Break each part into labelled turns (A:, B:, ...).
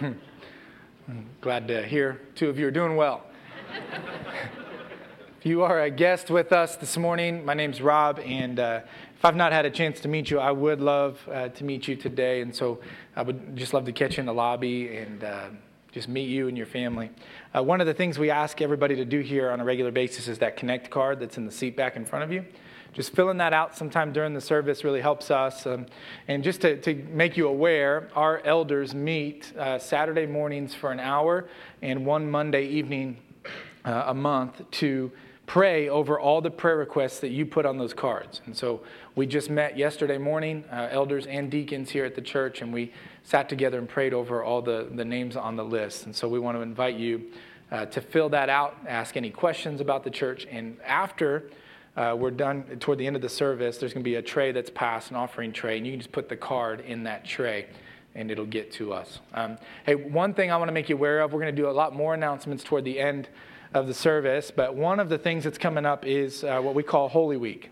A: I'm glad to hear two of you are doing well. if you are a guest with us this morning, my name's Rob, and uh, if I've not had a chance to meet you, I would love uh, to meet you today. And so I would just love to catch you in the lobby and uh, just meet you and your family. Uh, one of the things we ask everybody to do here on a regular basis is that Connect card that's in the seat back in front of you just filling that out sometime during the service really helps us. Um, and just to, to, make you aware, our elders meet uh, Saturday mornings for an hour and one Monday evening uh, a month to pray over all the prayer requests that you put on those cards. And so we just met yesterday morning, uh, elders and deacons here at the church, and we sat together and prayed over all the, the names on the list. And so we want to invite you uh, to fill that out, ask any questions about the church, and after uh, we're done toward the end of the service, there's going to be a tray that's passed, an offering tray, and you can just put the card in that tray and it'll get to us. Um, hey, one thing I want to make you aware of we're going to do a lot more announcements toward the end of the service, but one of the things that's coming up is uh, what we call Holy Week.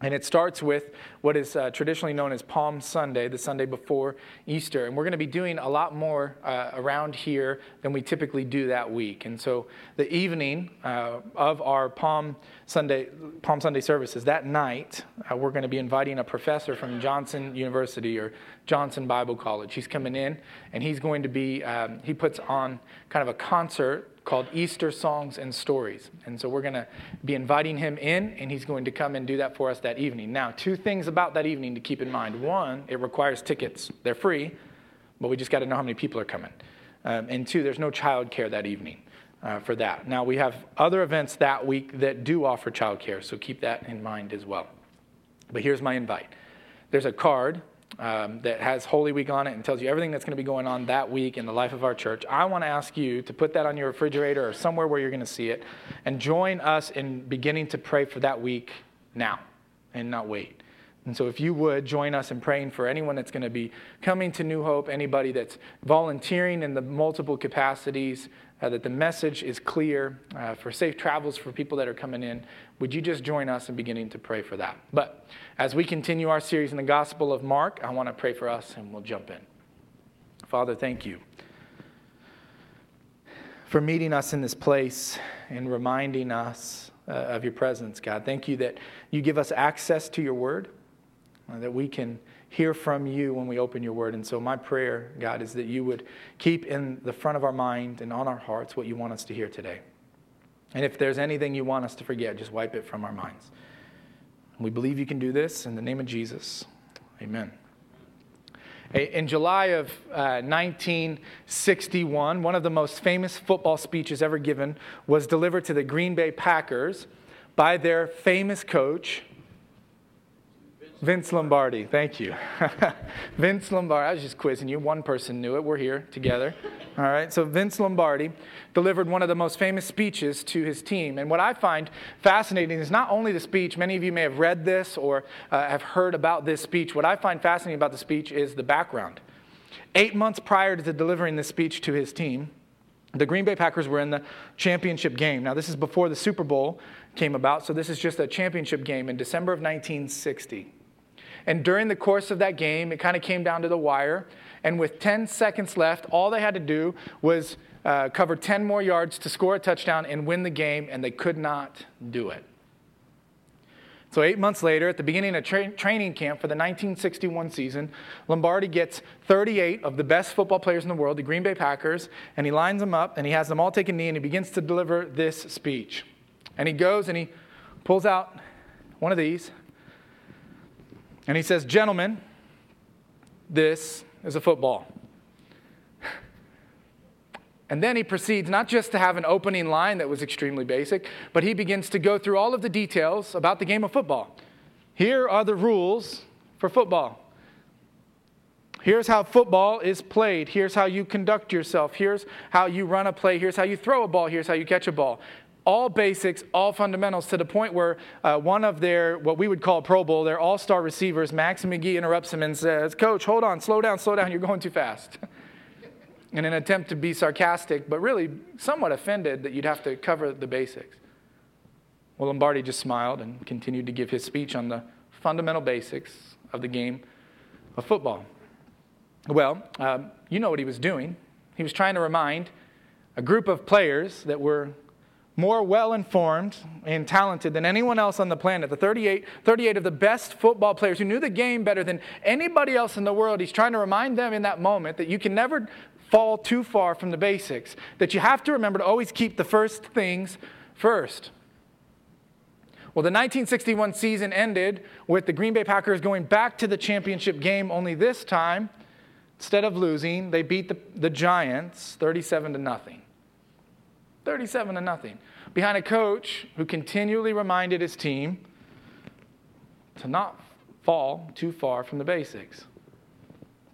A: And it starts with what is uh, traditionally known as Palm Sunday, the Sunday before Easter. And we're going to be doing a lot more uh, around here than we typically do that week. And so the evening uh, of our Palm Sunday, Palm Sunday services, that night, uh, we're going to be inviting a professor from Johnson University or Johnson Bible College. He's coming in and he's going to be, um, he puts on kind of a concert called Easter Songs and Stories. And so we're going to be inviting him in, and he's going to come and do that for us that evening. Now, two things about that evening to keep in mind. One, it requires tickets, they're free, but we just got to know how many people are coming. Um, and two, there's no childcare that evening. Uh, for that. Now, we have other events that week that do offer childcare, so keep that in mind as well. But here's my invite there's a card um, that has Holy Week on it and tells you everything that's going to be going on that week in the life of our church. I want to ask you to put that on your refrigerator or somewhere where you're going to see it and join us in beginning to pray for that week now and not wait. And so, if you would join us in praying for anyone that's going to be coming to New Hope, anybody that's volunteering in the multiple capacities, uh, that the message is clear uh, for safe travels for people that are coming in. Would you just join us in beginning to pray for that? But as we continue our series in the Gospel of Mark, I want to pray for us and we'll jump in. Father, thank you for meeting us in this place and reminding us uh, of your presence, God. Thank you that you give us access to your word, uh, that we can hear from you when we open your word. And so, my prayer, God, is that you would keep in the front of our mind and on our hearts what you want us to hear today. And if there's anything you want us to forget, just wipe it from our minds. We believe you can do this in the name of Jesus. Amen. In July of uh, 1961, one of the most famous football speeches ever given was delivered to the Green Bay Packers by their famous coach, Vince Lombardi, thank you. Vince Lombardi, I was just quizzing you. One person knew it. We're here together. All right, so Vince Lombardi delivered one of the most famous speeches to his team. And what I find fascinating is not only the speech, many of you may have read this or uh, have heard about this speech. What I find fascinating about the speech is the background. Eight months prior to delivering this speech to his team, the Green Bay Packers were in the championship game. Now, this is before the Super Bowl came about, so this is just a championship game in December of 1960. And during the course of that game, it kind of came down to the wire. And with 10 seconds left, all they had to do was uh, cover 10 more yards to score a touchdown and win the game, and they could not do it. So, eight months later, at the beginning of tra- training camp for the 1961 season, Lombardi gets 38 of the best football players in the world, the Green Bay Packers, and he lines them up and he has them all take a knee and he begins to deliver this speech. And he goes and he pulls out one of these and he says, Gentlemen, this is a football. And then he proceeds not just to have an opening line that was extremely basic, but he begins to go through all of the details about the game of football. Here are the rules for football. Here's how football is played. Here's how you conduct yourself. Here's how you run a play. Here's how you throw a ball. Here's how you catch a ball all basics, all fundamentals, to the point where uh, one of their, what we would call Pro Bowl, their all star receivers, Max McGee, interrupts him and says, Coach, hold on, slow down, slow down, you're going too fast. In an attempt to be sarcastic, but really somewhat offended that you'd have to cover the basics. Well, Lombardi just smiled and continued to give his speech on the fundamental basics of the game of football. Well, um, you know what he was doing. he was trying to remind a group of players that were more well informed and talented than anyone else on the planet. The 38, 38 of the best football players who knew the game better than anybody else in the world. He's trying to remind them in that moment that you can never fall too far from the basics, that you have to remember to always keep the first things first. Well, the 1961 season ended with the Green Bay Packers going back to the championship game, only this time, instead of losing, they beat the, the Giants 37 to nothing. 37 to nothing. Behind a coach who continually reminded his team to not fall too far from the basics,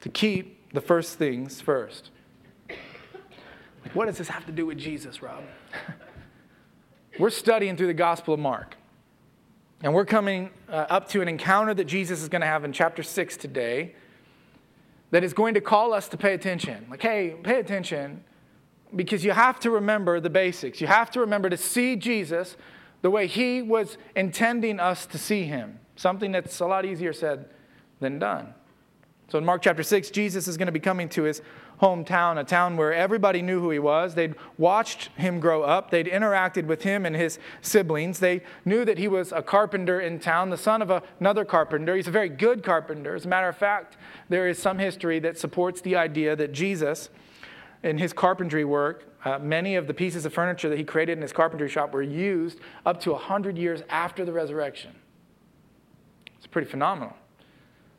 A: to keep the first things first. What does this have to do with Jesus, Rob? we're studying through the Gospel of Mark. And we're coming uh, up to an encounter that Jesus is going to have in chapter 6 today that is going to call us to pay attention. Like, hey, pay attention because you have to remember the basics. You have to remember to see Jesus the way he was intending us to see him, something that's a lot easier said than done. So in Mark chapter 6, Jesus is going to be coming to his hometown, a town where everybody knew who he was. They'd watched him grow up, they'd interacted with him and his siblings. They knew that he was a carpenter in town, the son of another carpenter. He's a very good carpenter. As a matter of fact, there is some history that supports the idea that Jesus, in his carpentry work, uh, many of the pieces of furniture that he created in his carpentry shop were used up to 100 years after the resurrection. It's pretty phenomenal.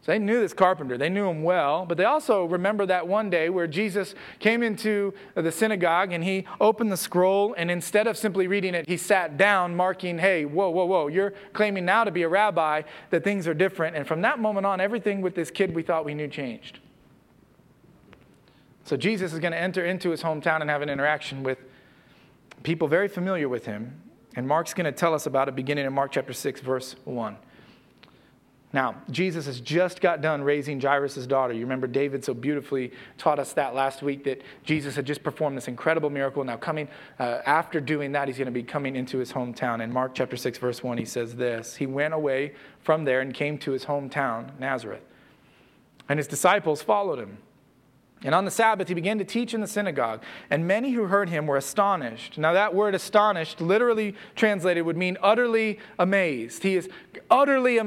A: So they knew this carpenter, they knew him well, but they also remember that one day where Jesus came into the synagogue and he opened the scroll, and instead of simply reading it, he sat down, marking, hey, whoa, whoa, whoa, you're claiming now to be a rabbi that things are different. And from that moment on, everything with this kid we thought we knew changed. So Jesus is going to enter into his hometown and have an interaction with people very familiar with him. And Mark's going to tell us about it beginning in Mark chapter 6, verse 1. Now, Jesus has just got done raising Jairus' daughter. You remember David so beautifully taught us that last week that Jesus had just performed this incredible miracle. Now, coming uh, after doing that, he's going to be coming into his hometown. In Mark chapter 6, verse 1, he says this He went away from there and came to his hometown, Nazareth. And his disciples followed him. And on the Sabbath, he began to teach in the synagogue, and many who heard him were astonished. Now, that word astonished, literally translated, would mean utterly amazed. He is utterly,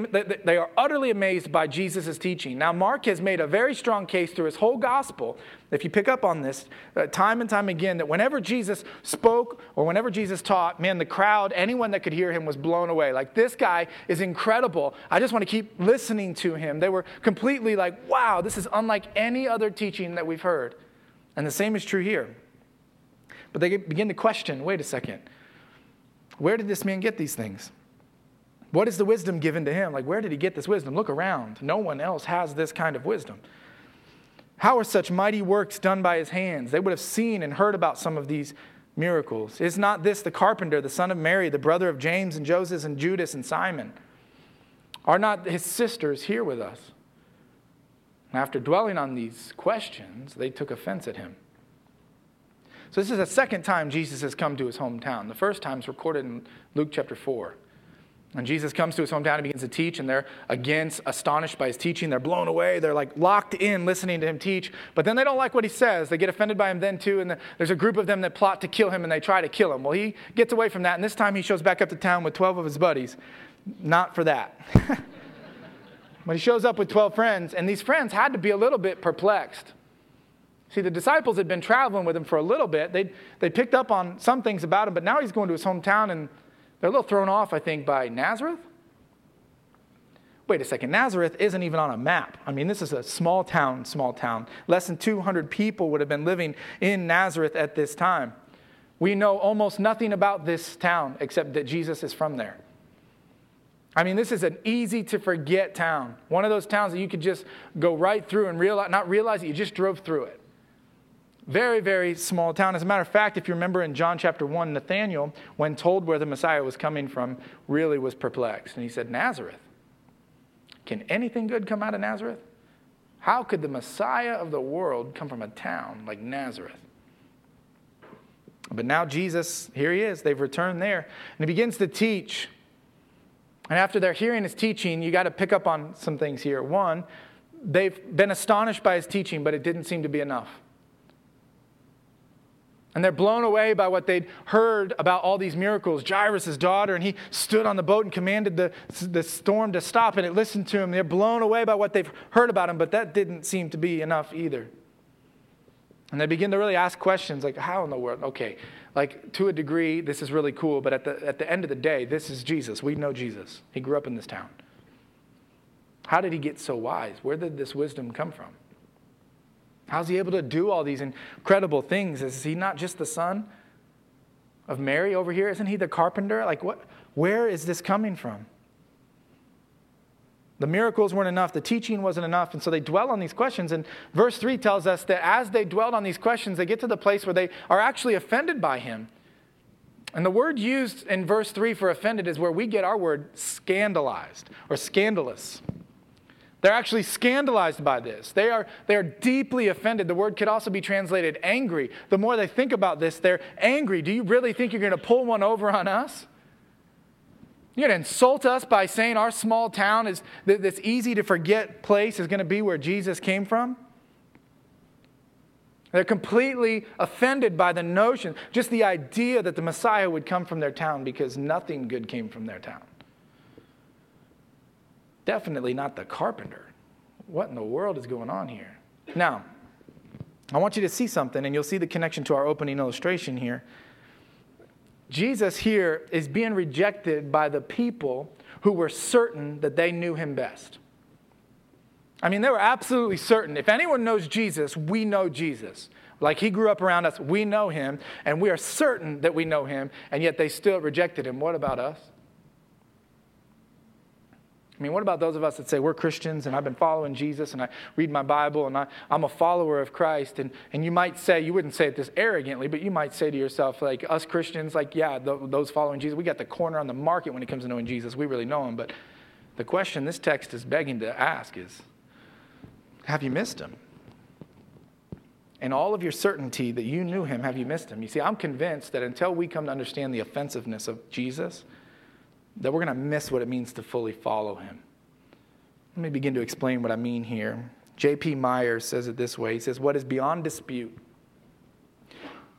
A: they are utterly amazed by Jesus' teaching. Now, Mark has made a very strong case through his whole gospel if you pick up on this uh, time and time again, that whenever Jesus spoke or whenever Jesus taught, man, the crowd, anyone that could hear him was blown away. Like, this guy is incredible. I just want to keep listening to him. They were completely like, wow, this is unlike any other teaching that we've heard. And the same is true here. But they begin to question wait a second, where did this man get these things? What is the wisdom given to him? Like, where did he get this wisdom? Look around. No one else has this kind of wisdom. How are such mighty works done by his hands? They would have seen and heard about some of these miracles. Is not this the carpenter, the son of Mary, the brother of James and Joseph and Judas and Simon? Are not his sisters here with us? after dwelling on these questions, they took offense at him. So, this is the second time Jesus has come to his hometown. The first time is recorded in Luke chapter 4. And Jesus comes to his hometown and begins to teach, and they're again astonished by his teaching. They're blown away. They're like locked in listening to him teach. But then they don't like what he says. They get offended by him then too. And there's a group of them that plot to kill him and they try to kill him. Well, he gets away from that. And this time he shows back up to town with 12 of his buddies. Not for that. but he shows up with 12 friends, and these friends had to be a little bit perplexed. See, the disciples had been traveling with him for a little bit. They they picked up on some things about him, but now he's going to his hometown and they're a little thrown off, I think, by Nazareth. Wait a second, Nazareth isn't even on a map. I mean, this is a small town, small town. Less than 200 people would have been living in Nazareth at this time. We know almost nothing about this town except that Jesus is from there. I mean, this is an easy to forget town. One of those towns that you could just go right through and realize, not realize that you just drove through it. Very, very small town. As a matter of fact, if you remember in John chapter 1, Nathanael, when told where the Messiah was coming from, really was perplexed. And he said, Nazareth. Can anything good come out of Nazareth? How could the Messiah of the world come from a town like Nazareth? But now Jesus, here he is, they've returned there. And he begins to teach. And after they're hearing his teaching, you got to pick up on some things here. One, they've been astonished by his teaching, but it didn't seem to be enough. And they're blown away by what they'd heard about all these miracles. Jairus' daughter, and he stood on the boat and commanded the, the storm to stop, and it listened to him. They're blown away by what they've heard about him, but that didn't seem to be enough either. And they begin to really ask questions like, how in the world? Okay, like to a degree, this is really cool, but at the, at the end of the day, this is Jesus. We know Jesus. He grew up in this town. How did he get so wise? Where did this wisdom come from? How's he able to do all these incredible things? Is he not just the son of Mary over here? Isn't he the carpenter? Like, what, where is this coming from? The miracles weren't enough, the teaching wasn't enough, and so they dwell on these questions. And verse 3 tells us that as they dwelled on these questions, they get to the place where they are actually offended by him. And the word used in verse 3 for offended is where we get our word scandalized or scandalous. They're actually scandalized by this. They are, they are deeply offended. The word could also be translated angry. The more they think about this, they're angry. Do you really think you're going to pull one over on us? You're going to insult us by saying our small town is this easy to forget place is going to be where Jesus came from? They're completely offended by the notion, just the idea that the Messiah would come from their town because nothing good came from their town. Definitely not the carpenter. What in the world is going on here? Now, I want you to see something, and you'll see the connection to our opening illustration here. Jesus here is being rejected by the people who were certain that they knew him best. I mean, they were absolutely certain. If anyone knows Jesus, we know Jesus. Like he grew up around us, we know him, and we are certain that we know him, and yet they still rejected him. What about us? I mean, what about those of us that say we're Christians and I've been following Jesus and I read my Bible and I, am a follower of Christ? And, and you might say, you wouldn't say it this arrogantly, but you might say to yourself, like, us Christians, like, yeah, those following Jesus, we got the corner on the market when it comes to knowing Jesus. We really know him. But the question this text is begging to ask is have you missed him? And all of your certainty that you knew him, have you missed him? You see, I'm convinced that until we come to understand the offensiveness of Jesus, that we're going to miss what it means to fully follow him. Let me begin to explain what I mean here. J.P. Myers says it this way He says, What is beyond dispute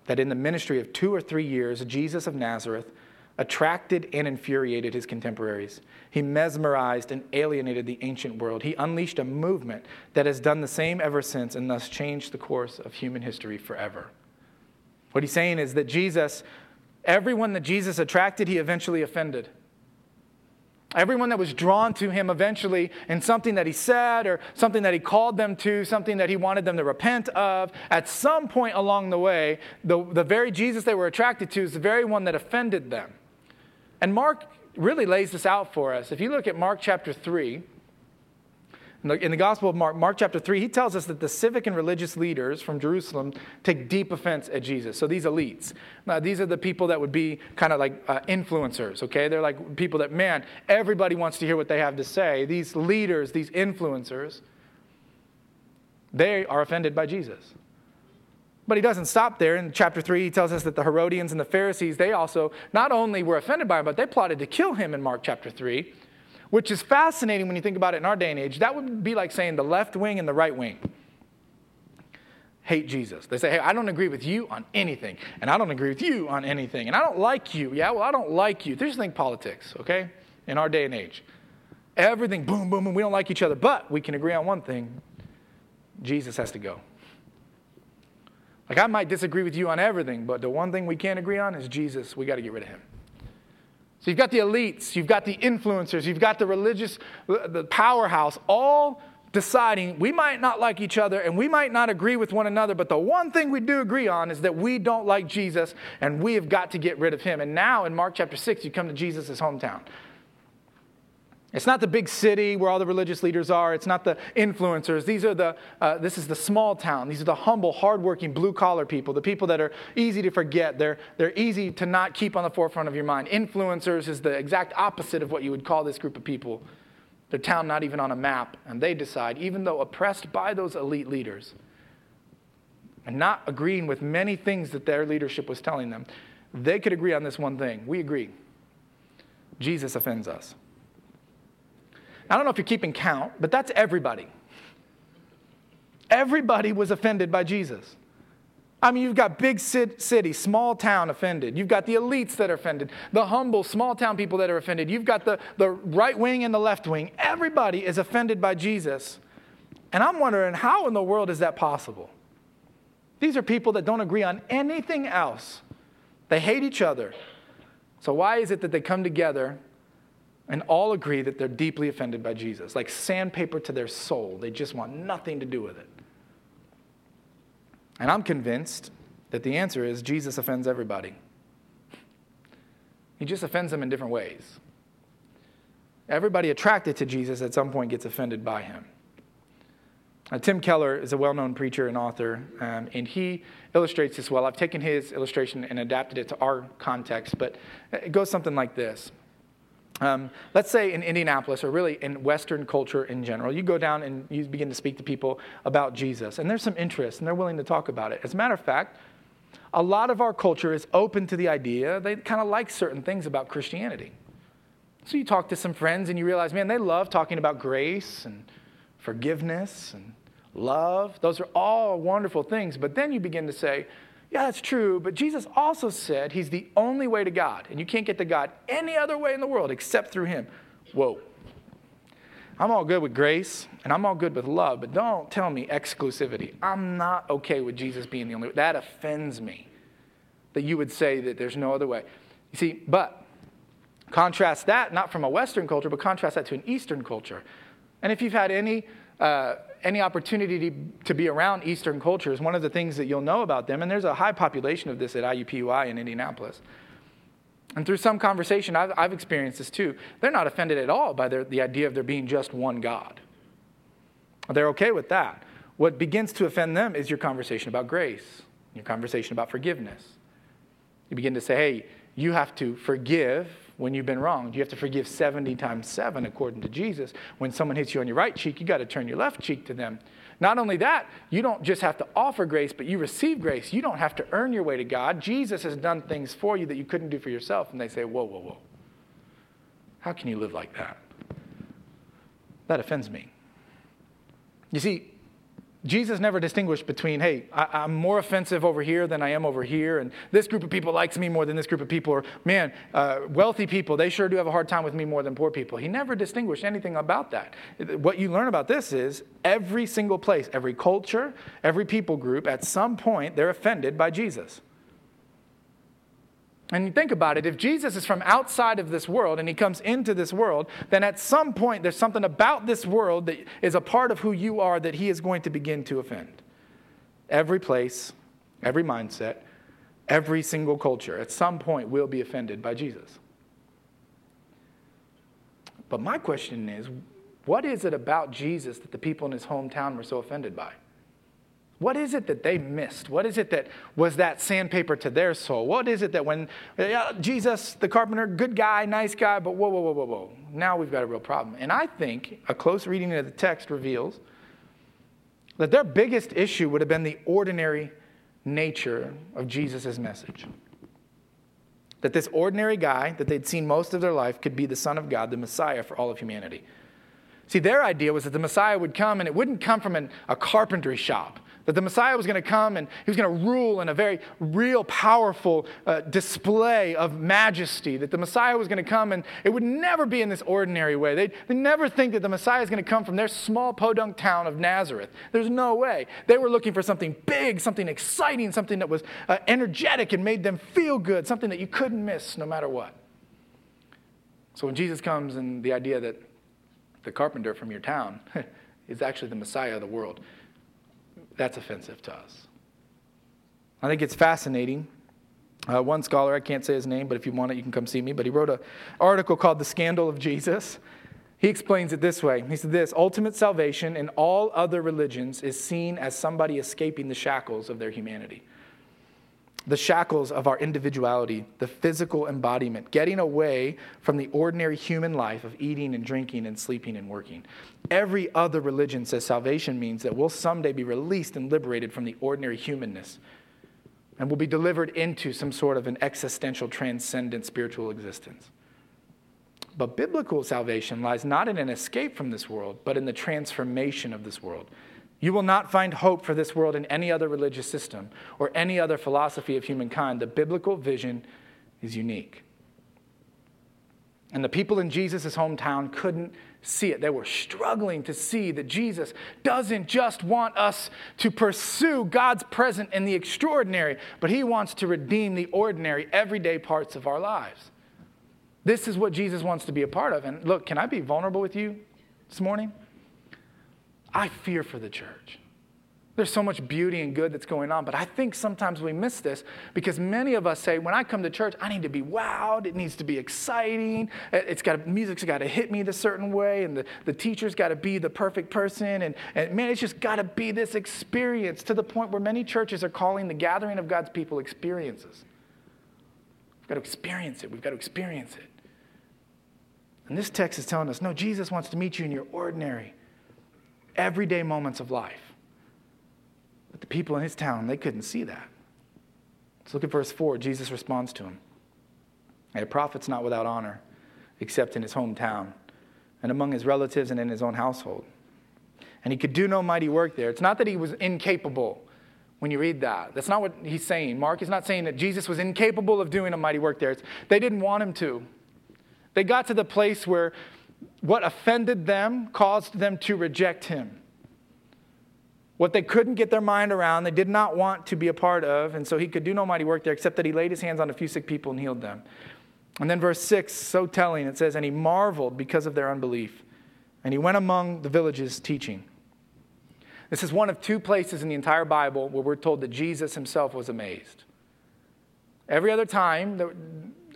A: that in the ministry of two or three years, Jesus of Nazareth attracted and infuriated his contemporaries. He mesmerized and alienated the ancient world. He unleashed a movement that has done the same ever since and thus changed the course of human history forever. What he's saying is that Jesus, everyone that Jesus attracted, he eventually offended. Everyone that was drawn to him eventually in something that he said or something that he called them to, something that he wanted them to repent of, at some point along the way, the, the very Jesus they were attracted to is the very one that offended them. And Mark really lays this out for us. If you look at Mark chapter 3, in the, Gospel of Mark, Mark chapter 3, he tells us that the civic and religious leaders from Jerusalem take deep offense at Jesus. So these elites, now, these are the people that would be kind of like uh, influencers, okay? They're like people that, man, everybody wants to hear what they have to say. These leaders, these influencers, they are offended by Jesus. But he doesn't stop there. In chapter 3, he tells us that the Herodians and the Pharisees, they also not only were offended by him, but they plotted to kill him in Mark chapter 3 which is fascinating when you think about it in our day and age. That would be like saying the left wing and the right wing hate Jesus. They say, hey, I don't agree with you on anything, and I don't agree with you on anything, and I don't like you. Yeah, well, I don't like you. Just think politics, okay, in our day and age. Everything, boom, boom, boom, we don't like each other, but we can agree on one thing Jesus has to go. Like, I might disagree with you on everything, but the one thing we can't agree on is Jesus. We got to get rid of him. So you've got the elites, you've got the influencers, you've got the religious, uh, the powerhouse, all deciding we might not like each other and we might not agree with one another, but the one thing we do agree on is that we don't like Jesus and we have got to get rid of him. And now in Mark chapter 6, you come to Jesus' hometown. It's not the big city where all the religious leaders are. It's not the influencers. These are the, uh, this is the small town. These are the humble, hardworking, blue collar people, the people that are easy to forget. They're, they're easy to not keep on the forefront of your mind. Influencers is the exact opposite of what you would call this group of people. Their town not even on a map. And they decide, even though oppressed by those elite leaders and not agreeing with many things that their leadership was telling them, they could agree on this one thing. We agree. Jesus offends us. I don't know if you're keeping count, but that's everybody. Everybody was offended by Jesus. I mean, you've got big city, small town offended. You've got the elites that are offended, the humble, small town people that are offended. You've got the, the right wing and the left wing. Everybody is offended by Jesus. And I'm wondering, how in the world is that possible? These are people that don't agree on anything else. They hate each other. So, why is it that they come together and all agree that they're deeply offended by Jesus? Like sandpaper to their soul. They just want nothing to do with it. And I'm convinced that the answer is Jesus offends everybody. He just offends them in different ways. Everybody attracted to Jesus at some point gets offended by him. Uh, Tim Keller is a well known preacher and author, um, and he illustrates this well. I've taken his illustration and adapted it to our context, but it goes something like this. Um, let's say in Indianapolis, or really in Western culture in general, you go down and you begin to speak to people about Jesus, and there's some interest, and they're willing to talk about it. As a matter of fact, a lot of our culture is open to the idea, they kind of like certain things about Christianity. So you talk to some friends, and you realize, man, they love talking about grace and forgiveness and love. Those are all wonderful things. But then you begin to say, yeah, that's true, but Jesus also said he's the only way to God, and you can't get to God any other way in the world except through him. Whoa. I'm all good with grace, and I'm all good with love, but don't tell me exclusivity. I'm not okay with Jesus being the only way. That offends me that you would say that there's no other way. You see, but contrast that, not from a Western culture, but contrast that to an Eastern culture. And if you've had any uh, any opportunity to, be around Eastern cultures, one of the things that you'll know about them, and there's a high population of this at IUPUI in Indianapolis. And through some conversation, I've, I've experienced this too. They're not offended at all by their, the idea of there being just one God. They're okay with that. What begins to offend them is your conversation about grace, your conversation about forgiveness. You begin to say, hey, you have to forgive when you've been wronged. You have to forgive 70 times 7 according to Jesus. When someone hits you on your right cheek, you got to turn your left cheek to them. Not only that, you don't just have to offer grace, but you receive grace. You don't have to earn your way to God. Jesus has done things for you that you couldn't do for yourself. And they say, Whoa, whoa, whoa. How can you live like that? That offends me. You see, Jesus never distinguished between, hey, I, am more offensive over here than I am over here, and this group of people likes me more than this group of people, or man, uh, wealthy people, they sure do have a hard time with me more than poor people. He never distinguished anything about that. What you learn about this is every single place, every culture, every people group, at some point, they're offended by Jesus. And you think about it, if Jesus is from outside of this world and he comes into this world, then at some point there's something about this world that is a part of who you are that he is going to begin to offend. Every place, every mindset, every single culture at some point will be offended by Jesus. But my question is what is it about Jesus that the people in his hometown were so offended by? What is it that they missed? What is it that was that sandpaper to their soul? What is it that when yeah, Jesus, the carpenter, good guy, nice guy, but whoa, whoa, whoa, whoa, whoa, now we've got a real problem. And I think a close reading of the text reveals that their biggest issue would have been the ordinary nature of Jesus' message. That this ordinary guy that they'd seen most of their life could be the Son of God, the Messiah for all of humanity. See, their idea was that the Messiah would come and it wouldn't come from an, a carpentry shop. That the Messiah was going to come and he was going to rule in a very real, powerful uh, display of majesty. That the Messiah was going to come and it would never be in this ordinary way. They they never think that the Messiah is going to come from their small podunk town of Nazareth. There's no way. They were looking for something big, something exciting, something that was uh, energetic and made them feel good, something that you couldn't miss no matter what. So when Jesus comes and the idea that the carpenter from your town is actually the Messiah of the world that's offensive to us. I think it's fascinating. Uh, one scholar, I can't say his name, but if you want it, you can come see me. But he wrote an article called The Scandal of Jesus. He explains it this way He said, This ultimate salvation in all other religions is seen as somebody escaping the shackles of their humanity the shackles of our individuality, the physical embodiment, getting away from the ordinary human life of eating and drinking and sleeping and working. Every other religion says salvation means that we'll someday be released and liberated from the ordinary humanness and will be delivered into some sort of an existential, transcendent spiritual existence. But biblical salvation lies not in an escape from this world, but in the transformation of this world. You will not find hope for this world in any other religious system or any other philosophy of humankind. The biblical vision is unique. And the people in Jesus' hometown couldn't see it. They were struggling to see that Jesus doesn't just want us to pursue God's present in the extraordinary, but He wants to redeem the ordinary, everyday parts of our lives. This is what Jesus wants to be a part of. And look, can I be vulnerable with you this morning? I fear for the church. There's so much beauty and good that's going on, but I think sometimes we miss this because many of us say, when I come to church, I need to be wowed. It needs to be exciting. It's got music's got to hit me the certain way, and the, the teacher's got to be the perfect person. And, and man, it's just got to be this experience to the point where many churches are calling the gathering of God's people experiences. We've got to experience it. We've got to experience it. And this text is telling us no, Jesus wants to meet you in your ordinary, everyday moments of life. But the people in his town, they couldn't see that. Let's look at verse 4. Jesus responds to him A prophet's not without honor, except in his hometown, and among his relatives and in his own household. And he could do no mighty work there. It's not that he was incapable when you read that. That's not what he's saying. Mark is not saying that Jesus was incapable of doing a mighty work there. It's, they didn't want him to. They got to the place where what offended them caused them to reject him what they couldn't get their mind around, they did not want to be a part of, and so he could do no mighty work there except that he laid his hands on a few sick people and healed them. And then verse 6, so telling, it says, And he marveled because of their unbelief, and he went among the villages teaching. This is one of two places in the entire Bible where we're told that Jesus himself was amazed. Every other time,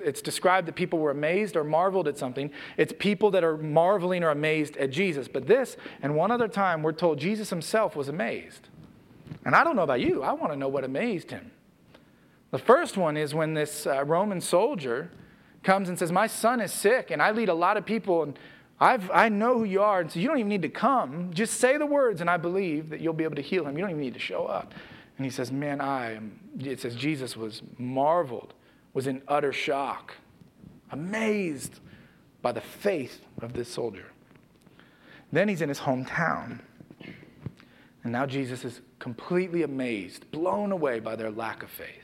A: it's described that people were amazed or marveled at something. It's people that are marveling or amazed at Jesus. But this, and one other time, we're told Jesus himself was amazed. And I don't know about you, I want to know what amazed him. The first one is when this uh, Roman soldier comes and says, My son is sick, and I lead a lot of people, and I've, I know who you are, and so you don't even need to come. Just say the words, and I believe that you'll be able to heal him. You don't even need to show up. And he says, Man, I am, it says Jesus was marveled was in utter shock, amazed by the faith of this soldier. Then he's in his hometown. And now Jesus is completely amazed, blown away by their lack of faith.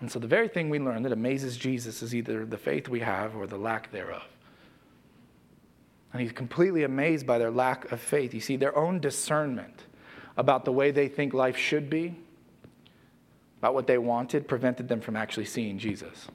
A: And so, the very thing we learn that amazes Jesus is either the faith we have or the lack thereof. And he's completely amazed by their lack of faith. You see, their own discernment about the way they think life should be about what they wanted prevented them from actually seeing Jesus.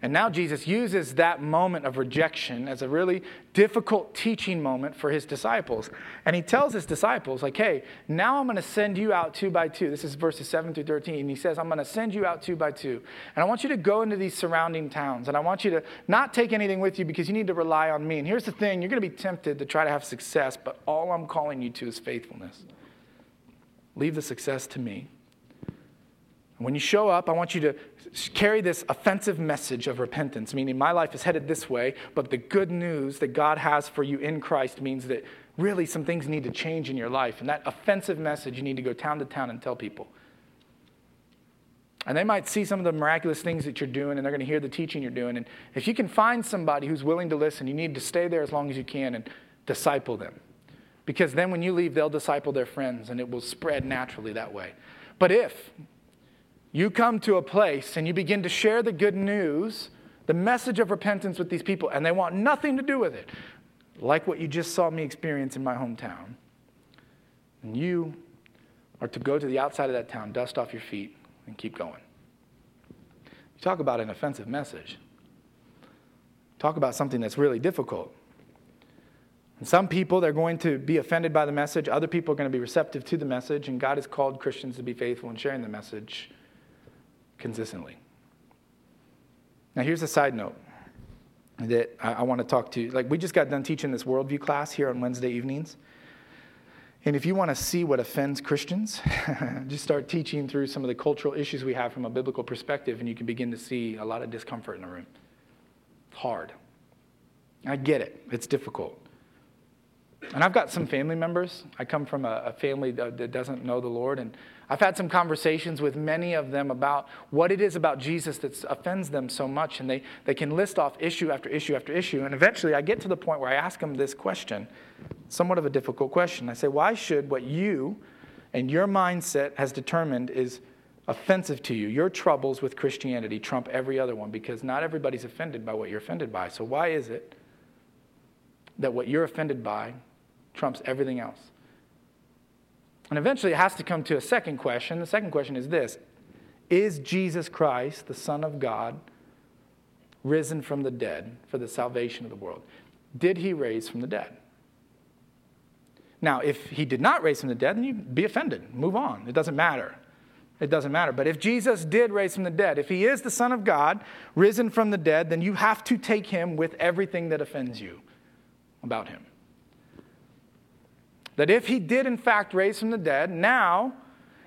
A: And now Jesus uses that moment of rejection as a really difficult teaching moment for his disciples. And he tells his disciples, like, hey, now I'm going to send you out two by two. This is verses 7 through 13. And he says, I'm going to send you out two by two. And I want you to go into these surrounding towns. And I want you to not take anything with you because you need to rely on me. And here's the thing you're going to be tempted to try to have success, but all I'm calling you to is faithfulness. Leave the success to me. When you show up, I want you to carry this offensive message of repentance, meaning my life is headed this way, but the good news that God has for you in Christ means that really some things need to change in your life. And that offensive message, you need to go town to town and tell people. And they might see some of the miraculous things that you're doing, and they're going to hear the teaching you're doing. And if you can find somebody who's willing to listen, you need to stay there as long as you can and disciple them. Because then when you leave, they'll disciple their friends, and it will spread naturally that way. But if you come to a place and you begin to share the good news, the message of repentance with these people, and they want nothing to do with it, like what you just saw me experience in my hometown. And you are to go to the outside of that town, dust off your feet, and keep going. You talk about an offensive message. Talk about something that's really difficult. And some people, they're going to be offended by the message. Other people are going to be receptive to the message. And God has called Christians to be faithful in sharing the message consistently. Now, here's a side note that I, I want to talk to you. Like, we just got done teaching this worldview class here on Wednesday evenings. And if you want to see what offends Christians, just start teaching through some of the cultural issues we have from a biblical perspective, and you can begin to see a lot of discomfort in the room. It's hard. I get it, it's difficult. And I've got some family members. I come from a, a family that, that doesn't know the Lord, and I've had some conversations with many of them about what it is about Jesus that offends them so much, and they, they can list off issue after issue after issue. And eventually I get to the point where I ask them this question, somewhat of a difficult question. I say, Why should what you and your mindset has determined is offensive to you, your troubles with Christianity trump every other one? Because not everybody's offended by what you're offended by. So why is it that what you're offended by trumps everything else? And eventually it has to come to a second question. The second question is this Is Jesus Christ, the Son of God, risen from the dead for the salvation of the world? Did he raise from the dead? Now, if he did not raise from the dead, then you'd be offended. Move on. It doesn't matter. It doesn't matter. But if Jesus did raise from the dead, if he is the Son of God, risen from the dead, then you have to take him with everything that offends you about him. That if he did, in fact, raise from the dead, now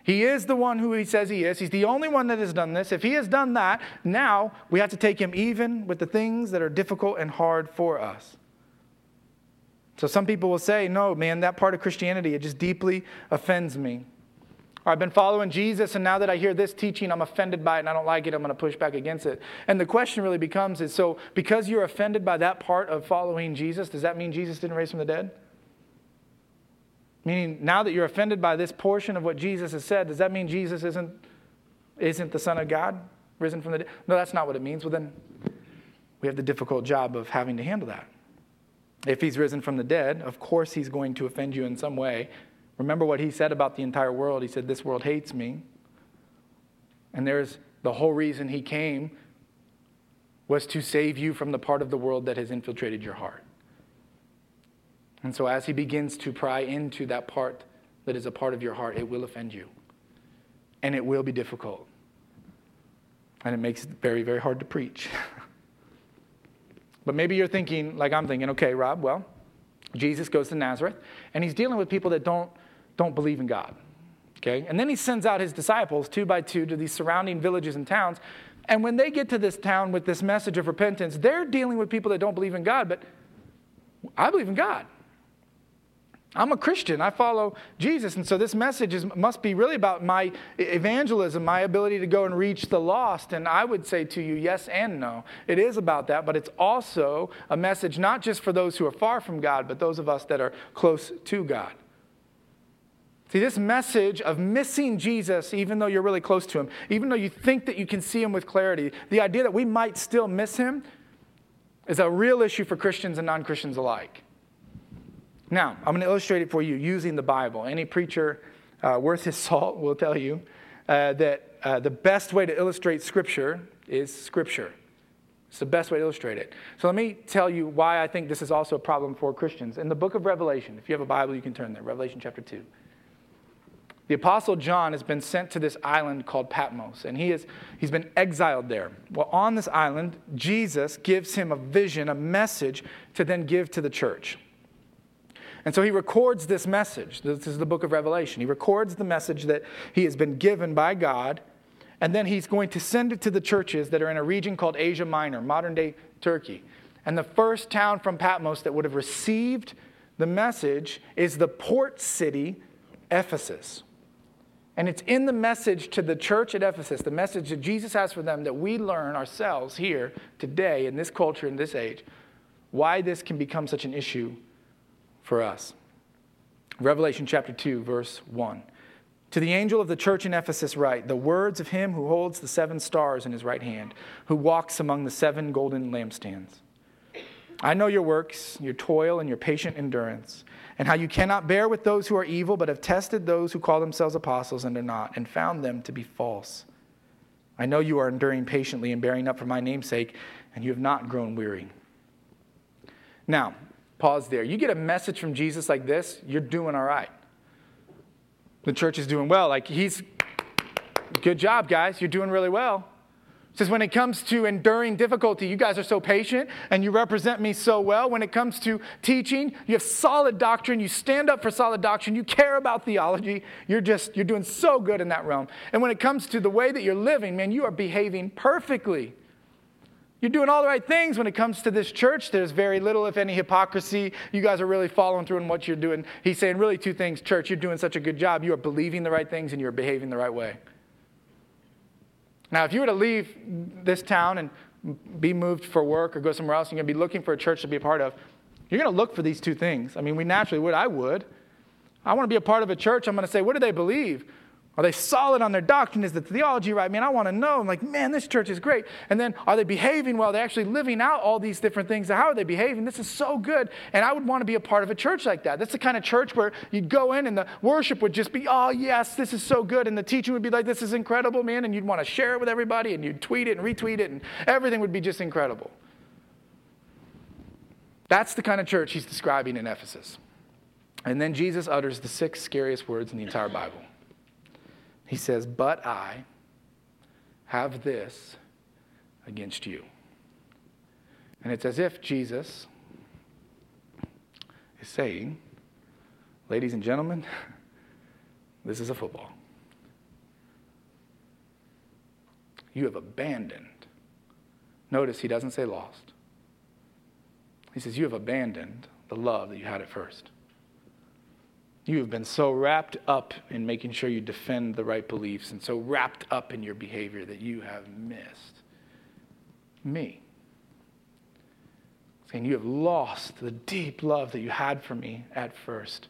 A: he is the one who he says he is. He's the only one that has done this. If he has done that, now we have to take him even with the things that are difficult and hard for us. So some people will say, no, man, that part of Christianity, it just deeply offends me. Or I've been following Jesus, and now that I hear this teaching, I'm offended by it and I don't like it. I'm going to push back against it. And the question really becomes is so because you're offended by that part of following Jesus, does that mean Jesus didn't raise from the dead? Meaning, now that you're offended by this portion of what Jesus has said, does that mean Jesus isn't, isn't the Son of God, risen from the dead? No, that's not what it means. Well, then we have the difficult job of having to handle that. If he's risen from the dead, of course he's going to offend you in some way. Remember what he said about the entire world. He said, This world hates me. And there's the whole reason he came was to save you from the part of the world that has infiltrated your heart. And so, as he begins to pry into that part that is a part of your heart, it will offend you. And it will be difficult. And it makes it very, very hard to preach. but maybe you're thinking, like I'm thinking, okay, Rob, well, Jesus goes to Nazareth, and he's dealing with people that don't, don't believe in God. Okay? And then he sends out his disciples two by two to these surrounding villages and towns. And when they get to this town with this message of repentance, they're dealing with people that don't believe in God, but I believe in God. I'm a Christian. I follow Jesus. And so this message is, must be really about my evangelism, my ability to go and reach the lost. And I would say to you, yes and no. It is about that, but it's also a message not just for those who are far from God, but those of us that are close to God. See, this message of missing Jesus, even though you're really close to him, even though you think that you can see him with clarity, the idea that we might still miss him is a real issue for Christians and non Christians alike. Now, I'm going to illustrate it for you using the Bible. Any preacher uh, worth his salt will tell you uh, that uh, the best way to illustrate Scripture is Scripture. It's the best way to illustrate it. So let me tell you why I think this is also a problem for Christians. In the book of Revelation, if you have a Bible, you can turn there, Revelation chapter 2. The Apostle John has been sent to this island called Patmos, and he is, he's been exiled there. Well, on this island, Jesus gives him a vision, a message to then give to the church. And so he records this message. This is the book of Revelation. He records the message that he has been given by God, and then he's going to send it to the churches that are in a region called Asia Minor, modern day Turkey. And the first town from Patmos that would have received the message is the port city, Ephesus. And it's in the message to the church at Ephesus, the message that Jesus has for them, that we learn ourselves here today in this culture, in this age, why this can become such an issue for us. Revelation chapter 2, verse 1. To the angel of the church in Ephesus, write the words of him who holds the seven stars in his right hand, who walks among the seven golden lampstands. I know your works, your toil, and your patient endurance, and how you cannot bear with those who are evil, but have tested those who call themselves apostles and are not, and found them to be false. I know you are enduring patiently and bearing up for my name's sake, and you have not grown weary. Now, Pause there. You get a message from Jesus like this, you're doing all right. The church is doing well. Like, he's, good job, guys. You're doing really well. says, when it comes to enduring difficulty, you guys are so patient and you represent me so well. When it comes to teaching, you have solid doctrine. You stand up for solid doctrine. You care about theology. You're just, you're doing so good in that realm. And when it comes to the way that you're living, man, you are behaving perfectly. You're doing all the right things when it comes to this church. There's very little, if any, hypocrisy. You guys are really following through in what you're doing. He's saying really two things Church, you're doing such a good job. You are believing the right things and you're behaving the right way. Now, if you were to leave this town and be moved for work or go somewhere else, you're going to be looking for a church to be a part of, you're going to look for these two things. I mean, we naturally would. I would. I want to be a part of a church. I'm going to say, what do they believe? Are they solid on their doctrine? Is the theology right? Man, I want to know. I'm like, man, this church is great. And then are they behaving well? They're actually living out all these different things. How are they behaving? This is so good. And I would want to be a part of a church like that. That's the kind of church where you'd go in and the worship would just be, oh, yes, this is so good. And the teaching would be like, this is incredible, man. And you'd want to share it with everybody and you'd tweet it and retweet it and everything would be just incredible. That's the kind of church he's describing in Ephesus. And then Jesus utters the six scariest words in the entire Bible. He says, But I have this against you. And it's as if Jesus is saying, Ladies and gentlemen, this is a football. You have abandoned. Notice he doesn't say lost. He says, You have abandoned the love that you had at first. You have been so wrapped up in making sure you defend the right beliefs and so wrapped up in your behavior that you have missed me. Saying you have lost the deep love that you had for me at first.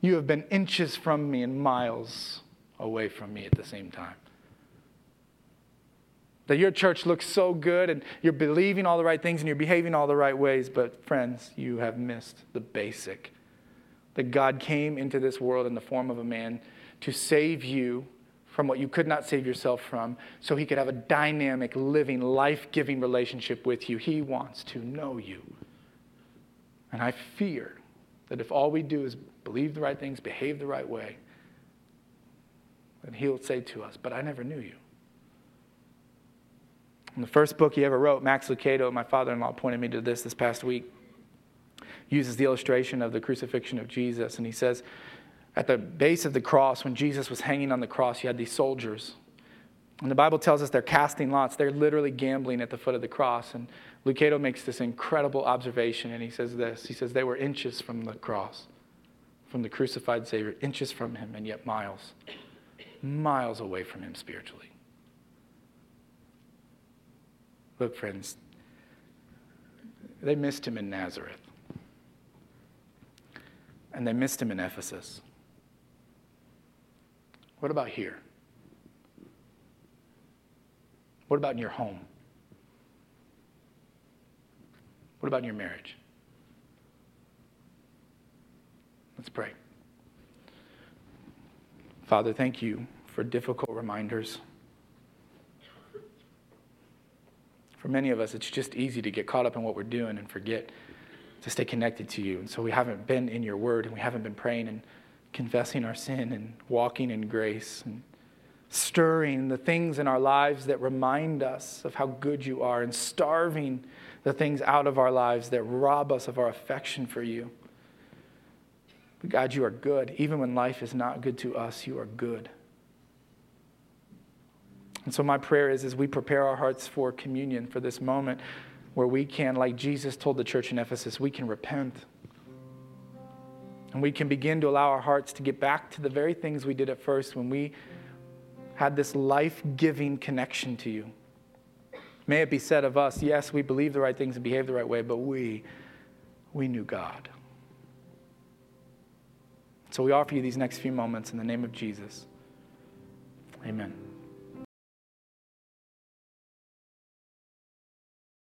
A: You have been inches from me and miles away from me at the same time. That your church looks so good and you're believing all the right things and you're behaving all the right ways, but friends, you have missed the basic that God came into this world in the form of a man to save you from what you could not save yourself from, so he could have a dynamic, living, life giving relationship with you. He wants to know you. And I fear that if all we do is believe the right things, behave the right way, then he'll say to us, But I never knew you. In the first book he ever wrote, Max Lucado, my father in law, pointed me to this this past week uses the illustration of the crucifixion of Jesus. And he says, at the base of the cross, when Jesus was hanging on the cross, you had these soldiers. And the Bible tells us they're casting lots. They're literally gambling at the foot of the cross. And Lucado makes this incredible observation, and he says this He says, They were inches from the cross, from the crucified Savior, inches from him, and yet miles, miles away from him spiritually. Look, friends, they missed him in Nazareth and they missed him in Ephesus. What about here? What about in your home? What about in your marriage? Let's pray. Father, thank you for difficult reminders. For many of us, it's just easy to get caught up in what we're doing and forget to stay connected to you. And so we haven't been in your word and we haven't been praying and confessing our sin and walking in grace and stirring the things in our lives that remind us of how good you are and starving the things out of our lives that rob us of our affection for you. But God, you are good. Even when life is not good to us, you are good. And so my prayer is as we prepare our hearts for communion, for this moment, where we can, like Jesus told the church in Ephesus, we can repent. And we can begin to allow our hearts to get back to the very things we did at first when we had this life giving connection to you. May it be said of us, yes, we believe the right things and behave the right way, but we, we knew God. So we offer you these next few moments in the name of Jesus. Amen.